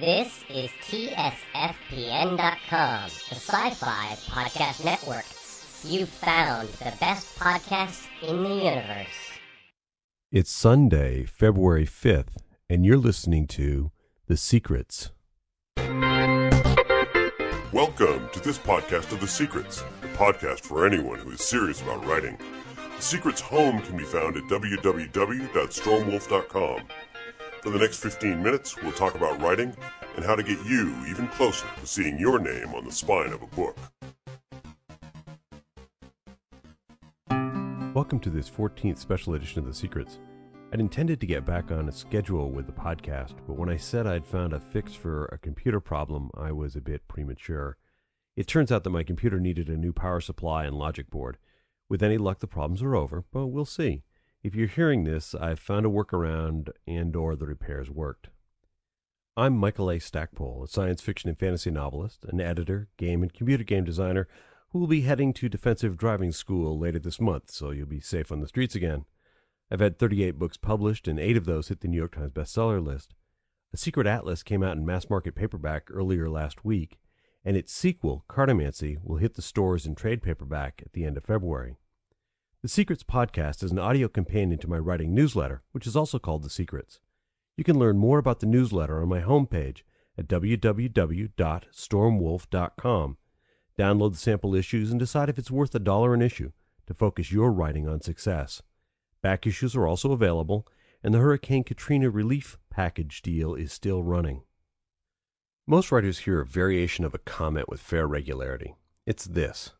This is TSFPN.com, the sci fi podcast network. You found the best podcast in the universe. It's Sunday, February 5th, and you're listening to The Secrets. Welcome to this podcast of The Secrets, a podcast for anyone who is serious about writing. The Secrets home can be found at www.stormwolf.com. For the next 15 minutes, we'll talk about writing and how to get you even closer to seeing your name on the spine of a book. Welcome to this 14th special edition of The Secrets. I'd intended to get back on a schedule with the podcast, but when I said I'd found a fix for a computer problem, I was a bit premature. It turns out that my computer needed a new power supply and logic board. With any luck, the problems are over, but we'll see. If you're hearing this, I've found a workaround and or the repairs worked. I'm Michael A. Stackpole, a science fiction and fantasy novelist, an editor, game and computer game designer who will be heading to defensive driving school later this month, so you'll be safe on the streets again. I've had 38 books published, and eight of those hit the New York Times bestseller list. A Secret Atlas came out in mass market paperback earlier last week, and its sequel, Cartomancy, will hit the stores in trade paperback at the end of February. The Secrets podcast is an audio companion to my writing newsletter, which is also called The Secrets. You can learn more about the newsletter on my homepage at www.stormwolf.com. Download the sample issues and decide if it's worth a dollar an issue to focus your writing on success. Back issues are also available, and the Hurricane Katrina relief package deal is still running. Most writers hear a variation of a comment with fair regularity. It's this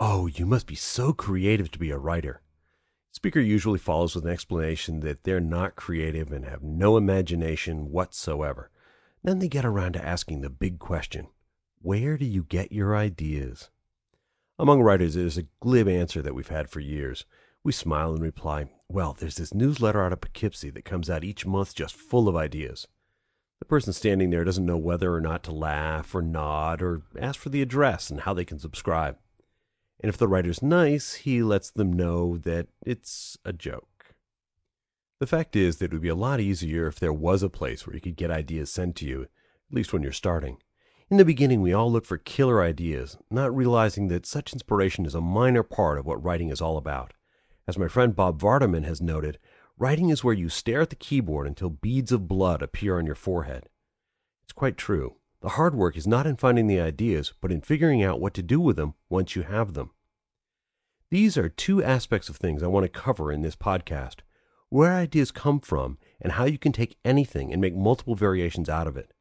Oh, you must be so creative to be a writer. Speaker usually follows with an explanation that they're not creative and have no imagination whatsoever. Then they get around to asking the big question Where do you get your ideas? Among writers, it is a glib answer that we've had for years. We smile and reply, Well, there's this newsletter out of Poughkeepsie that comes out each month just full of ideas. The person standing there doesn't know whether or not to laugh or nod or ask for the address and how they can subscribe. And if the writer's nice, he lets them know that it's a joke. The fact is that it would be a lot easier if there was a place where you could get ideas sent to you, at least when you're starting. In the beginning, we all look for killer ideas, not realizing that such inspiration is a minor part of what writing is all about. As my friend Bob Vardaman has noted, writing is where you stare at the keyboard until beads of blood appear on your forehead. It's quite true. The hard work is not in finding the ideas, but in figuring out what to do with them once you have them. These are two aspects of things I want to cover in this podcast where ideas come from and how you can take anything and make multiple variations out of it.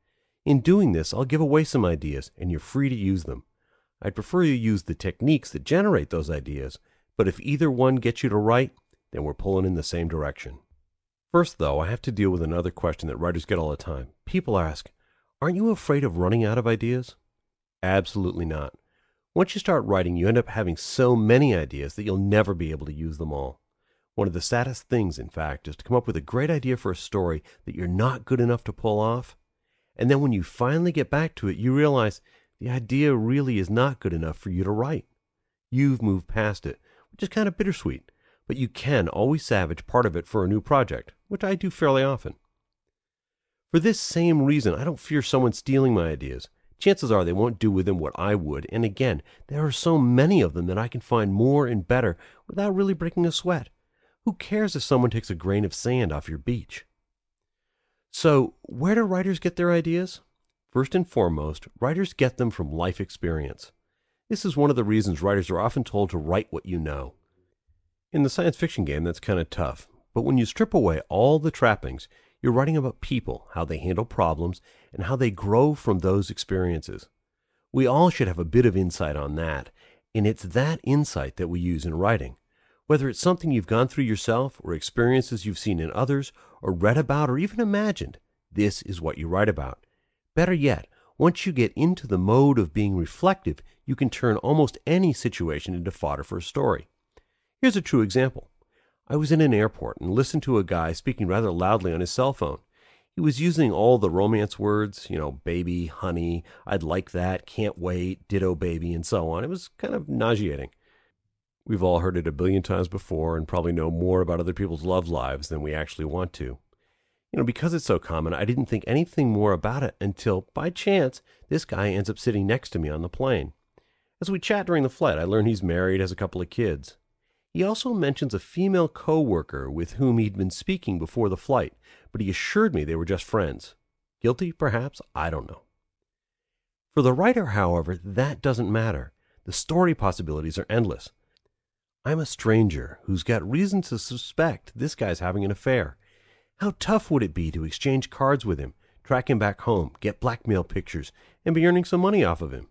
In doing this, I'll give away some ideas and you're free to use them. I'd prefer you use the techniques that generate those ideas, but if either one gets you to write, then we're pulling in the same direction. First, though, I have to deal with another question that writers get all the time. People ask, Aren't you afraid of running out of ideas? Absolutely not. Once you start writing, you end up having so many ideas that you'll never be able to use them all. One of the saddest things, in fact, is to come up with a great idea for a story that you're not good enough to pull off. And then when you finally get back to it, you realize the idea really is not good enough for you to write. You've moved past it, which is kind of bittersweet, but you can always salvage part of it for a new project, which I do fairly often. For this same reason, I don't fear someone stealing my ideas. Chances are they won't do with them what I would, and again, there are so many of them that I can find more and better without really breaking a sweat. Who cares if someone takes a grain of sand off your beach? So, where do writers get their ideas? First and foremost, writers get them from life experience. This is one of the reasons writers are often told to write what you know. In the science fiction game, that's kind of tough, but when you strip away all the trappings, you're writing about people, how they handle problems, and how they grow from those experiences. We all should have a bit of insight on that, and it's that insight that we use in writing. Whether it's something you've gone through yourself, or experiences you've seen in others, or read about, or even imagined, this is what you write about. Better yet, once you get into the mode of being reflective, you can turn almost any situation into fodder for a story. Here's a true example. I was in an airport and listened to a guy speaking rather loudly on his cell phone. He was using all the romance words, you know, baby, honey, I'd like that, can't wait, ditto baby, and so on. It was kind of nauseating. We've all heard it a billion times before and probably know more about other people's love lives than we actually want to. You know, because it's so common, I didn't think anything more about it until, by chance, this guy ends up sitting next to me on the plane. As we chat during the flight, I learn he's married, has a couple of kids. He also mentions a female co-worker with whom he'd been speaking before the flight, but he assured me they were just friends. Guilty, perhaps? I don't know. For the writer, however, that doesn't matter. The story possibilities are endless. I'm a stranger who's got reason to suspect this guy's having an affair. How tough would it be to exchange cards with him, track him back home, get blackmail pictures, and be earning some money off of him?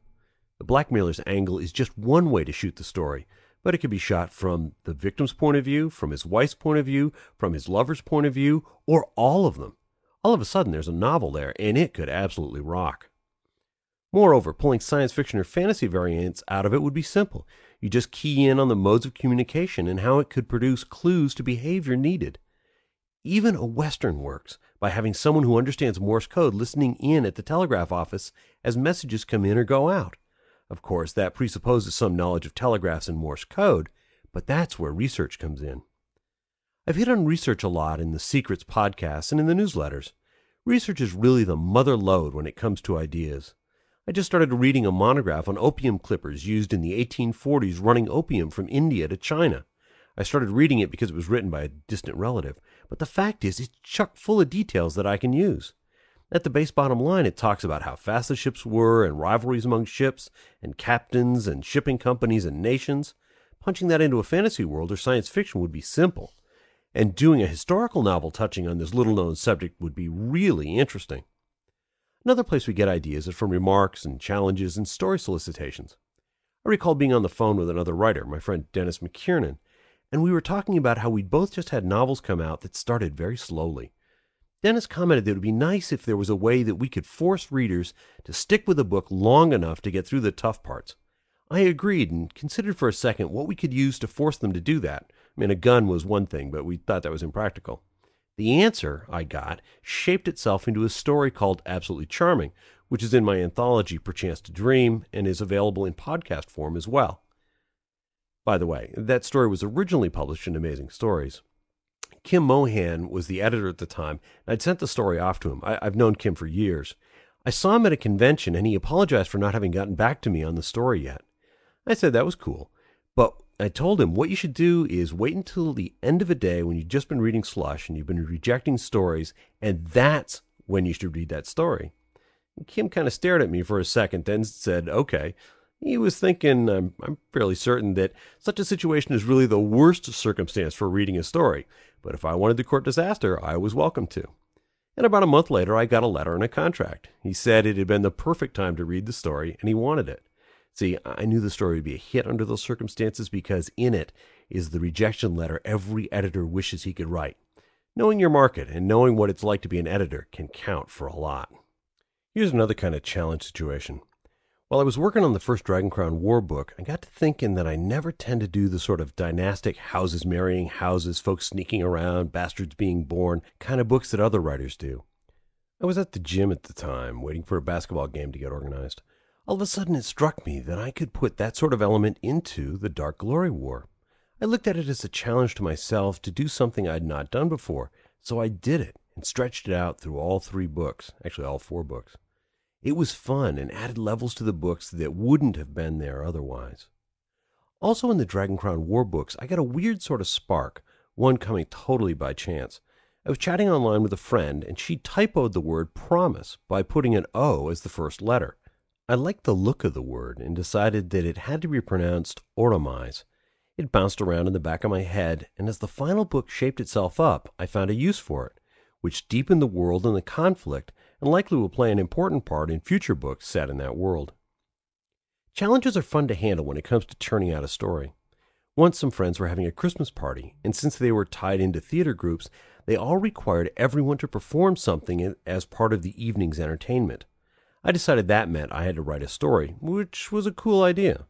The blackmailer's angle is just one way to shoot the story, but it could be shot from the victim's point of view, from his wife's point of view, from his lover's point of view, or all of them. All of a sudden, there's a novel there, and it could absolutely rock. Moreover, pulling science fiction or fantasy variants out of it would be simple. You just key in on the modes of communication and how it could produce clues to behavior needed. Even a Western works by having someone who understands Morse code listening in at the telegraph office as messages come in or go out. Of course, that presupposes some knowledge of telegraphs and Morse code, but that's where research comes in. I've hit on research a lot in the Secrets podcast and in the newsletters. Research is really the mother lode when it comes to ideas. I just started reading a monograph on opium clippers used in the 1840s running opium from India to China. I started reading it because it was written by a distant relative, but the fact is, it's chock full of details that I can use. At the base bottom line, it talks about how fast the ships were and rivalries among ships and captains and shipping companies and nations. Punching that into a fantasy world or science fiction would be simple, and doing a historical novel touching on this little known subject would be really interesting. Another place we get ideas is from remarks and challenges and story solicitations. I recall being on the phone with another writer, my friend Dennis McKiernan, and we were talking about how we'd both just had novels come out that started very slowly. Dennis commented that it would be nice if there was a way that we could force readers to stick with a book long enough to get through the tough parts. I agreed and considered for a second what we could use to force them to do that. I mean, a gun was one thing, but we thought that was impractical. The answer I got shaped itself into a story called Absolutely Charming, which is in my anthology Perchance to Dream and is available in podcast form as well. By the way, that story was originally published in Amazing Stories. Kim Mohan was the editor at the time, and I'd sent the story off to him. I, have known Kim for years. I saw him at a convention, and he apologized for not having gotten back to me on the story yet. I said that was cool, but I told him what you should do is wait until the end of a day when you've just been reading slush and you've been rejecting stories, and that's when you should read that story. And Kim kind of stared at me for a second, then said, Okay. He was thinking, I'm, I'm fairly certain that such a situation is really the worst circumstance for reading a story, but if I wanted to court disaster, I was welcome to. And about a month later, I got a letter and a contract. He said it had been the perfect time to read the story, and he wanted it. See, I knew the story would be a hit under those circumstances because in it is the rejection letter every editor wishes he could write. Knowing your market and knowing what it's like to be an editor can count for a lot. Here's another kind of challenge situation. While I was working on the first Dragon Crown War book, I got to thinking that I never tend to do the sort of dynastic houses marrying houses, folks sneaking around, bastards being born kind of books that other writers do. I was at the gym at the time, waiting for a basketball game to get organized all of a sudden it struck me that I could put that sort of element into the Dark Glory War. I looked at it as a challenge to myself to do something I'd not done before, so I did it and stretched it out through all three books, actually all four books. It was fun and added levels to the books that wouldn't have been there otherwise. Also in the Dragon Crown War books, I got a weird sort of spark, one coming totally by chance. I was chatting online with a friend, and she typoed the word promise by putting an O as the first letter. I liked the look of the word and decided that it had to be pronounced oromais. It bounced around in the back of my head, and as the final book shaped itself up, I found a use for it, which deepened the world and the conflict, and likely will play an important part in future books set in that world. Challenges are fun to handle when it comes to turning out a story. Once some friends were having a Christmas party, and since they were tied into theater groups, they all required everyone to perform something as part of the evening's entertainment. I decided that meant I had to write a story, which was a cool idea.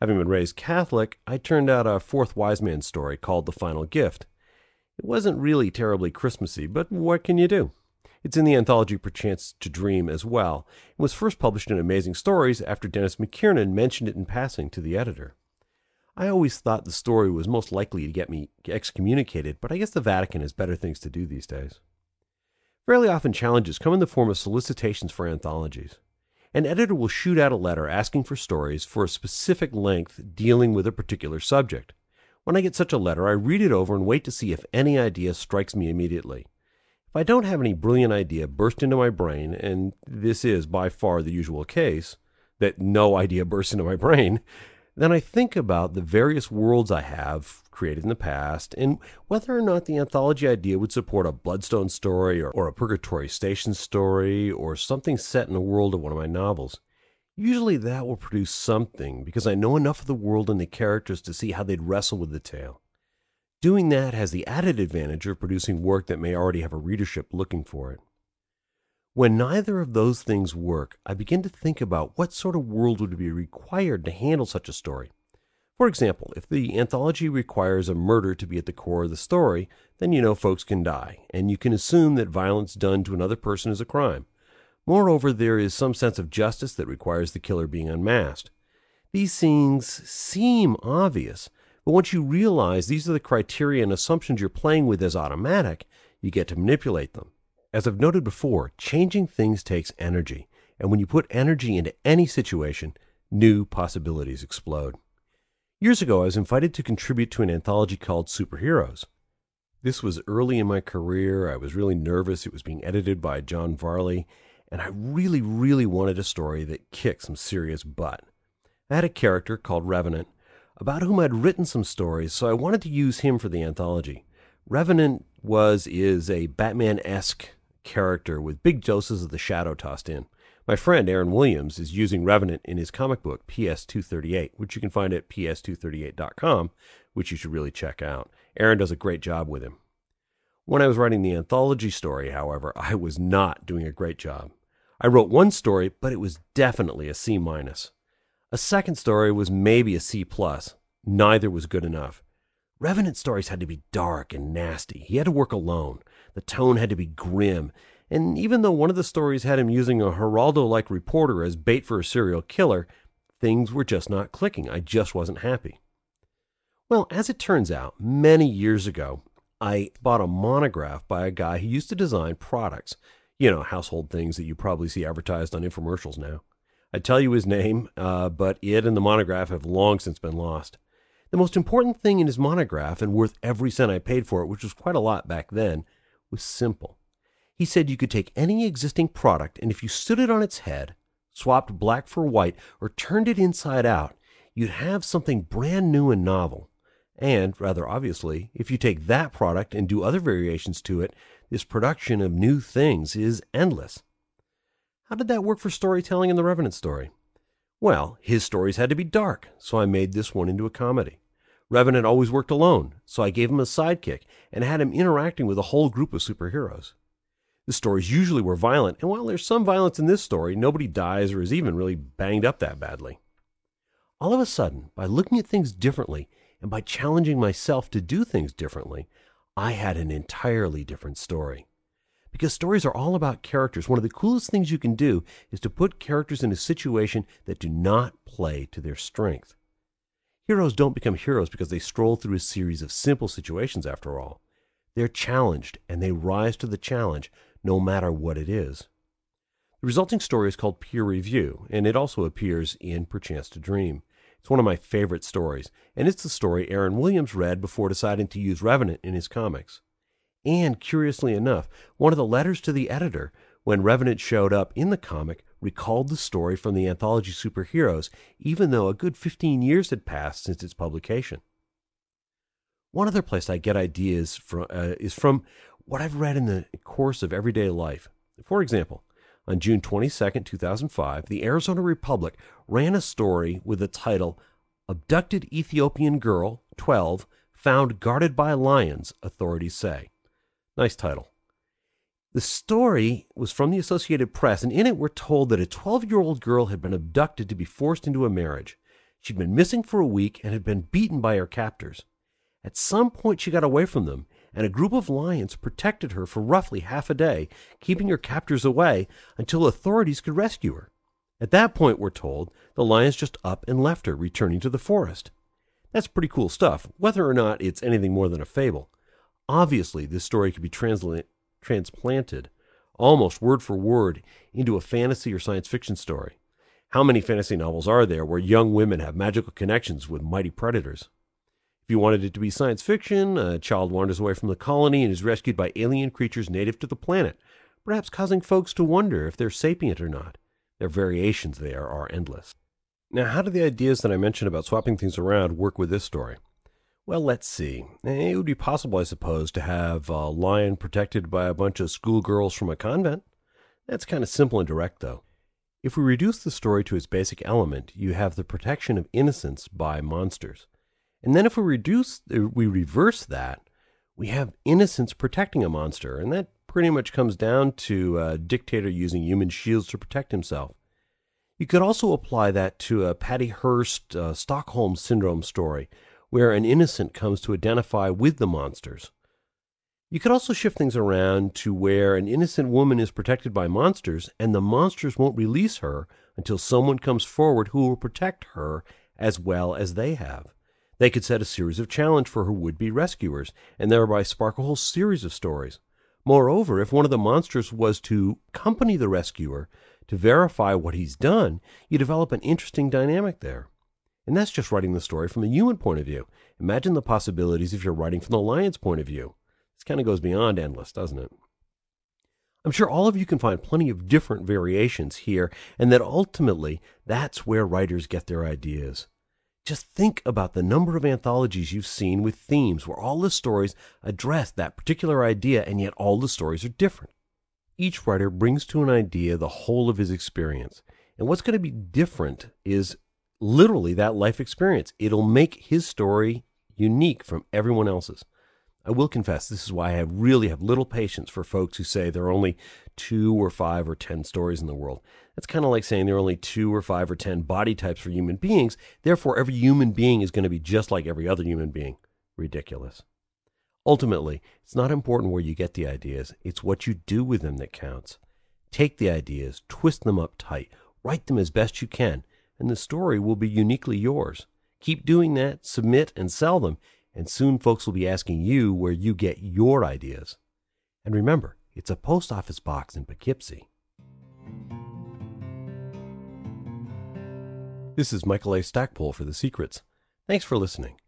Having been raised Catholic, I turned out a fourth wise man story called The Final Gift. It wasn't really terribly Christmassy, but what can you do? It's in the anthology Perchance to Dream as well, and was first published in Amazing Stories after Dennis McKiernan mentioned it in passing to the editor. I always thought the story was most likely to get me excommunicated, but I guess the Vatican has better things to do these days. Fairly often, challenges come in the form of solicitations for anthologies. An editor will shoot out a letter asking for stories for a specific length dealing with a particular subject. When I get such a letter, I read it over and wait to see if any idea strikes me immediately. If I don't have any brilliant idea burst into my brain, and this is by far the usual case, that no idea bursts into my brain, then I think about the various worlds I have created in the past and whether or not the anthology idea would support a Bloodstone story or, or, a Purgatory Station story or something set in the world of one of my novels. Usually that will produce something because I know enough of the world and the characters to see how they'd wrestle with the tale. Doing that has the added advantage of producing work that may already have a readership looking for it. When neither of those things work, I begin to think about what sort of world would be required to handle such a story. For example, if the anthology requires a murder to be at the core of the story, then you know folks can die, and you can assume that violence done to another person is a crime. Moreover, there is some sense of justice that requires the killer being unmasked. These things seem obvious, but once you realize these are the criteria and assumptions you're playing with as automatic, you get to manipulate them. As I've noted before, changing things takes energy, and when you put energy into any situation, new possibilities explode. Years ago, I was invited to contribute to an anthology called Superheroes. This was early in my career. I was really nervous. It was being edited by John Varley, and I really, really wanted a story that kicked some serious butt. I had a character called Revenant, about whom I'd written some stories, so I wanted to use him for the anthology. Revenant was is a Batman esque character with big doses of the shadow tossed in. My friend Aaron Williams is using Revenant in his comic book PS238, which you can find at ps238.com, which you should really check out. Aaron does a great job with him. When I was writing the anthology story, however, I was not doing a great job. I wrote one story, but it was definitely a C minus. A second story was maybe a C plus. Neither was good enough. Revenant stories had to be dark and nasty. He had to work alone. The tone had to be grim. And even though one of the stories had him using a Geraldo like reporter as bait for a serial killer, things were just not clicking. I just wasn't happy. Well, as it turns out, many years ago, I bought a monograph by a guy who used to design products. You know, household things that you probably see advertised on infomercials now. I'd tell you his name, uh, but it and the monograph have long since been lost. The most important thing in his monograph, and worth every cent I paid for it, which was quite a lot back then, was simple. He said you could take any existing product, and if you stood it on its head, swapped black for white, or turned it inside out, you'd have something brand new and novel. And, rather obviously, if you take that product and do other variations to it, this production of new things is endless. How did that work for storytelling in the Revenant story? Well, his stories had to be dark, so I made this one into a comedy. Revenant always worked alone, so I gave him a sidekick and had him interacting with a whole group of superheroes. The stories usually were violent, and while there's some violence in this story, nobody dies or is even really banged up that badly. All of a sudden, by looking at things differently and by challenging myself to do things differently, I had an entirely different story because stories are all about characters. One of the coolest things you can do is to put characters in a situation that do not play to their strength. Heroes don't become heroes because they stroll through a series of simple situations, after all. They're challenged, and they rise to the challenge no matter what it is. The resulting story is called Peer Review, and it also appears in Perchance to Dream. It's one of my favorite stories, and it's the story Aaron Williams read before deciding to use Revenant in his comics. And curiously enough, one of the letters to the editor, when Revenant showed up in the comic, recalled the story from the anthology Superheroes, even though a good 15 years had passed since its publication. One other place I get ideas from uh, is from what I've read in the course of everyday life. For example, on June 22, 2005, the Arizona Republic ran a story with the title Abducted Ethiopian Girl, 12, Found Guarded by Lions, Authorities Say. Nice title. The story was from the Associated Press, and in it we're told that a 12 year old girl had been abducted to be forced into a marriage. She'd been missing for a week and had been beaten by her captors. At some point, she got away from them, and a group of lions protected her for roughly half a day, keeping her captors away until authorities could rescue her. At that point, we're told, the lions just up and left her, returning to the forest. That's pretty cool stuff, whether or not it's anything more than a fable. Obviously, this story could be transla- transplanted almost word for word, into a fantasy or science fiction story. How many fantasy novels are there where young women have magical connections with mighty predators? If you wanted it to be science fiction, a child wanders away from the colony and is rescued by alien creatures native to the planet, perhaps causing folks to wonder if they're sapient or not. Their variations there are endless. Now, how do the ideas that I mentioned about swapping things around work with this story? Well, let's see. It would be possible, I suppose, to have a lion protected by a bunch of schoolgirls from a convent. That's kind of simple and direct, though. If we reduce the story to its basic element, you have the protection of innocence by monsters. And then if we reduce we reverse that, we have innocence protecting a monster, and that pretty much comes down to a dictator using human shields to protect himself. You could also apply that to a Patty Hearst uh, Stockholm syndrome story, where an innocent comes to identify with the monsters. You could also shift things around to where an innocent woman is protected by monsters, and the monsters won't release her until someone comes forward who will protect her as well as they have. They could set a series of challenge for her would be rescuers, and thereby spark a whole series of stories. Moreover, if one of the monsters was to accompany the rescuer to verify what he's done, you develop an interesting dynamic there. And that's just writing the story from a human point of view. Imagine the possibilities if you're writing from the lion's point of view. This kind of goes beyond endless, doesn't it? I'm sure all of you can find plenty of different variations here, and that ultimately that's where writers get their ideas. Just think about the number of anthologies you've seen with themes where all the stories address that particular idea, and yet all the stories are different. Each writer brings to an idea the whole of his experience, and what's going to be different is literally that life experience. It'll make his story unique from everyone else's. I will confess this is why I really have little patience for folks who say there are only two or five or ten stories in the world. That's kind of like saying there are only two or five or ten body types for human beings. Therefore, every human being is going to be just like every other human being. Ridiculous. Ultimately, it's not important where you get the ideas, it's what you do with them that counts. Take the ideas, twist them up tight, write them as best you can, and the story will be uniquely yours. Keep doing that, submit, and sell them, and soon folks will be asking you where you get your ideas. And remember, it's a post office box in Poughkeepsie. This is Michael A. Stackpole for The Secrets. Thanks for listening.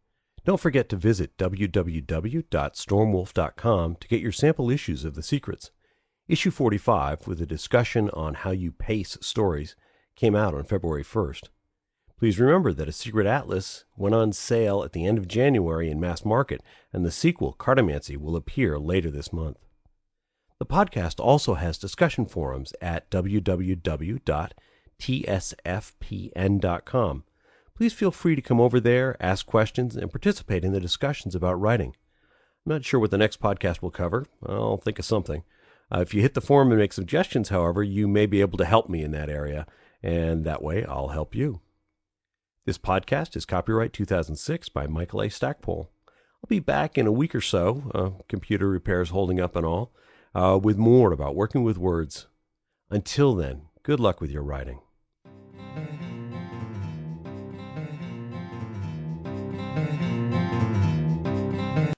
Don't forget to visit www.stormwolf.com to get your sample issues of The Secrets. Issue 45, with a discussion on how you pace stories, came out on February 1st. Please remember that A Secret Atlas went on sale at the end of January in mass market, and the sequel, Cartomancy, will appear later this month. The podcast also has discussion forums at www.tsfpn.com. Please feel free to come over there, ask questions, and participate in the discussions about writing. I'm not sure what the next podcast will cover. I'll think of something. Uh, if you hit the forum and make suggestions, however, you may be able to help me in that area, and that way I'll help you. This podcast is copyright 2006 by Michael A. Stackpole. I'll be back in a week or so, uh, computer repairs holding up and all, uh, with more about working with words. Until then, good luck with your writing.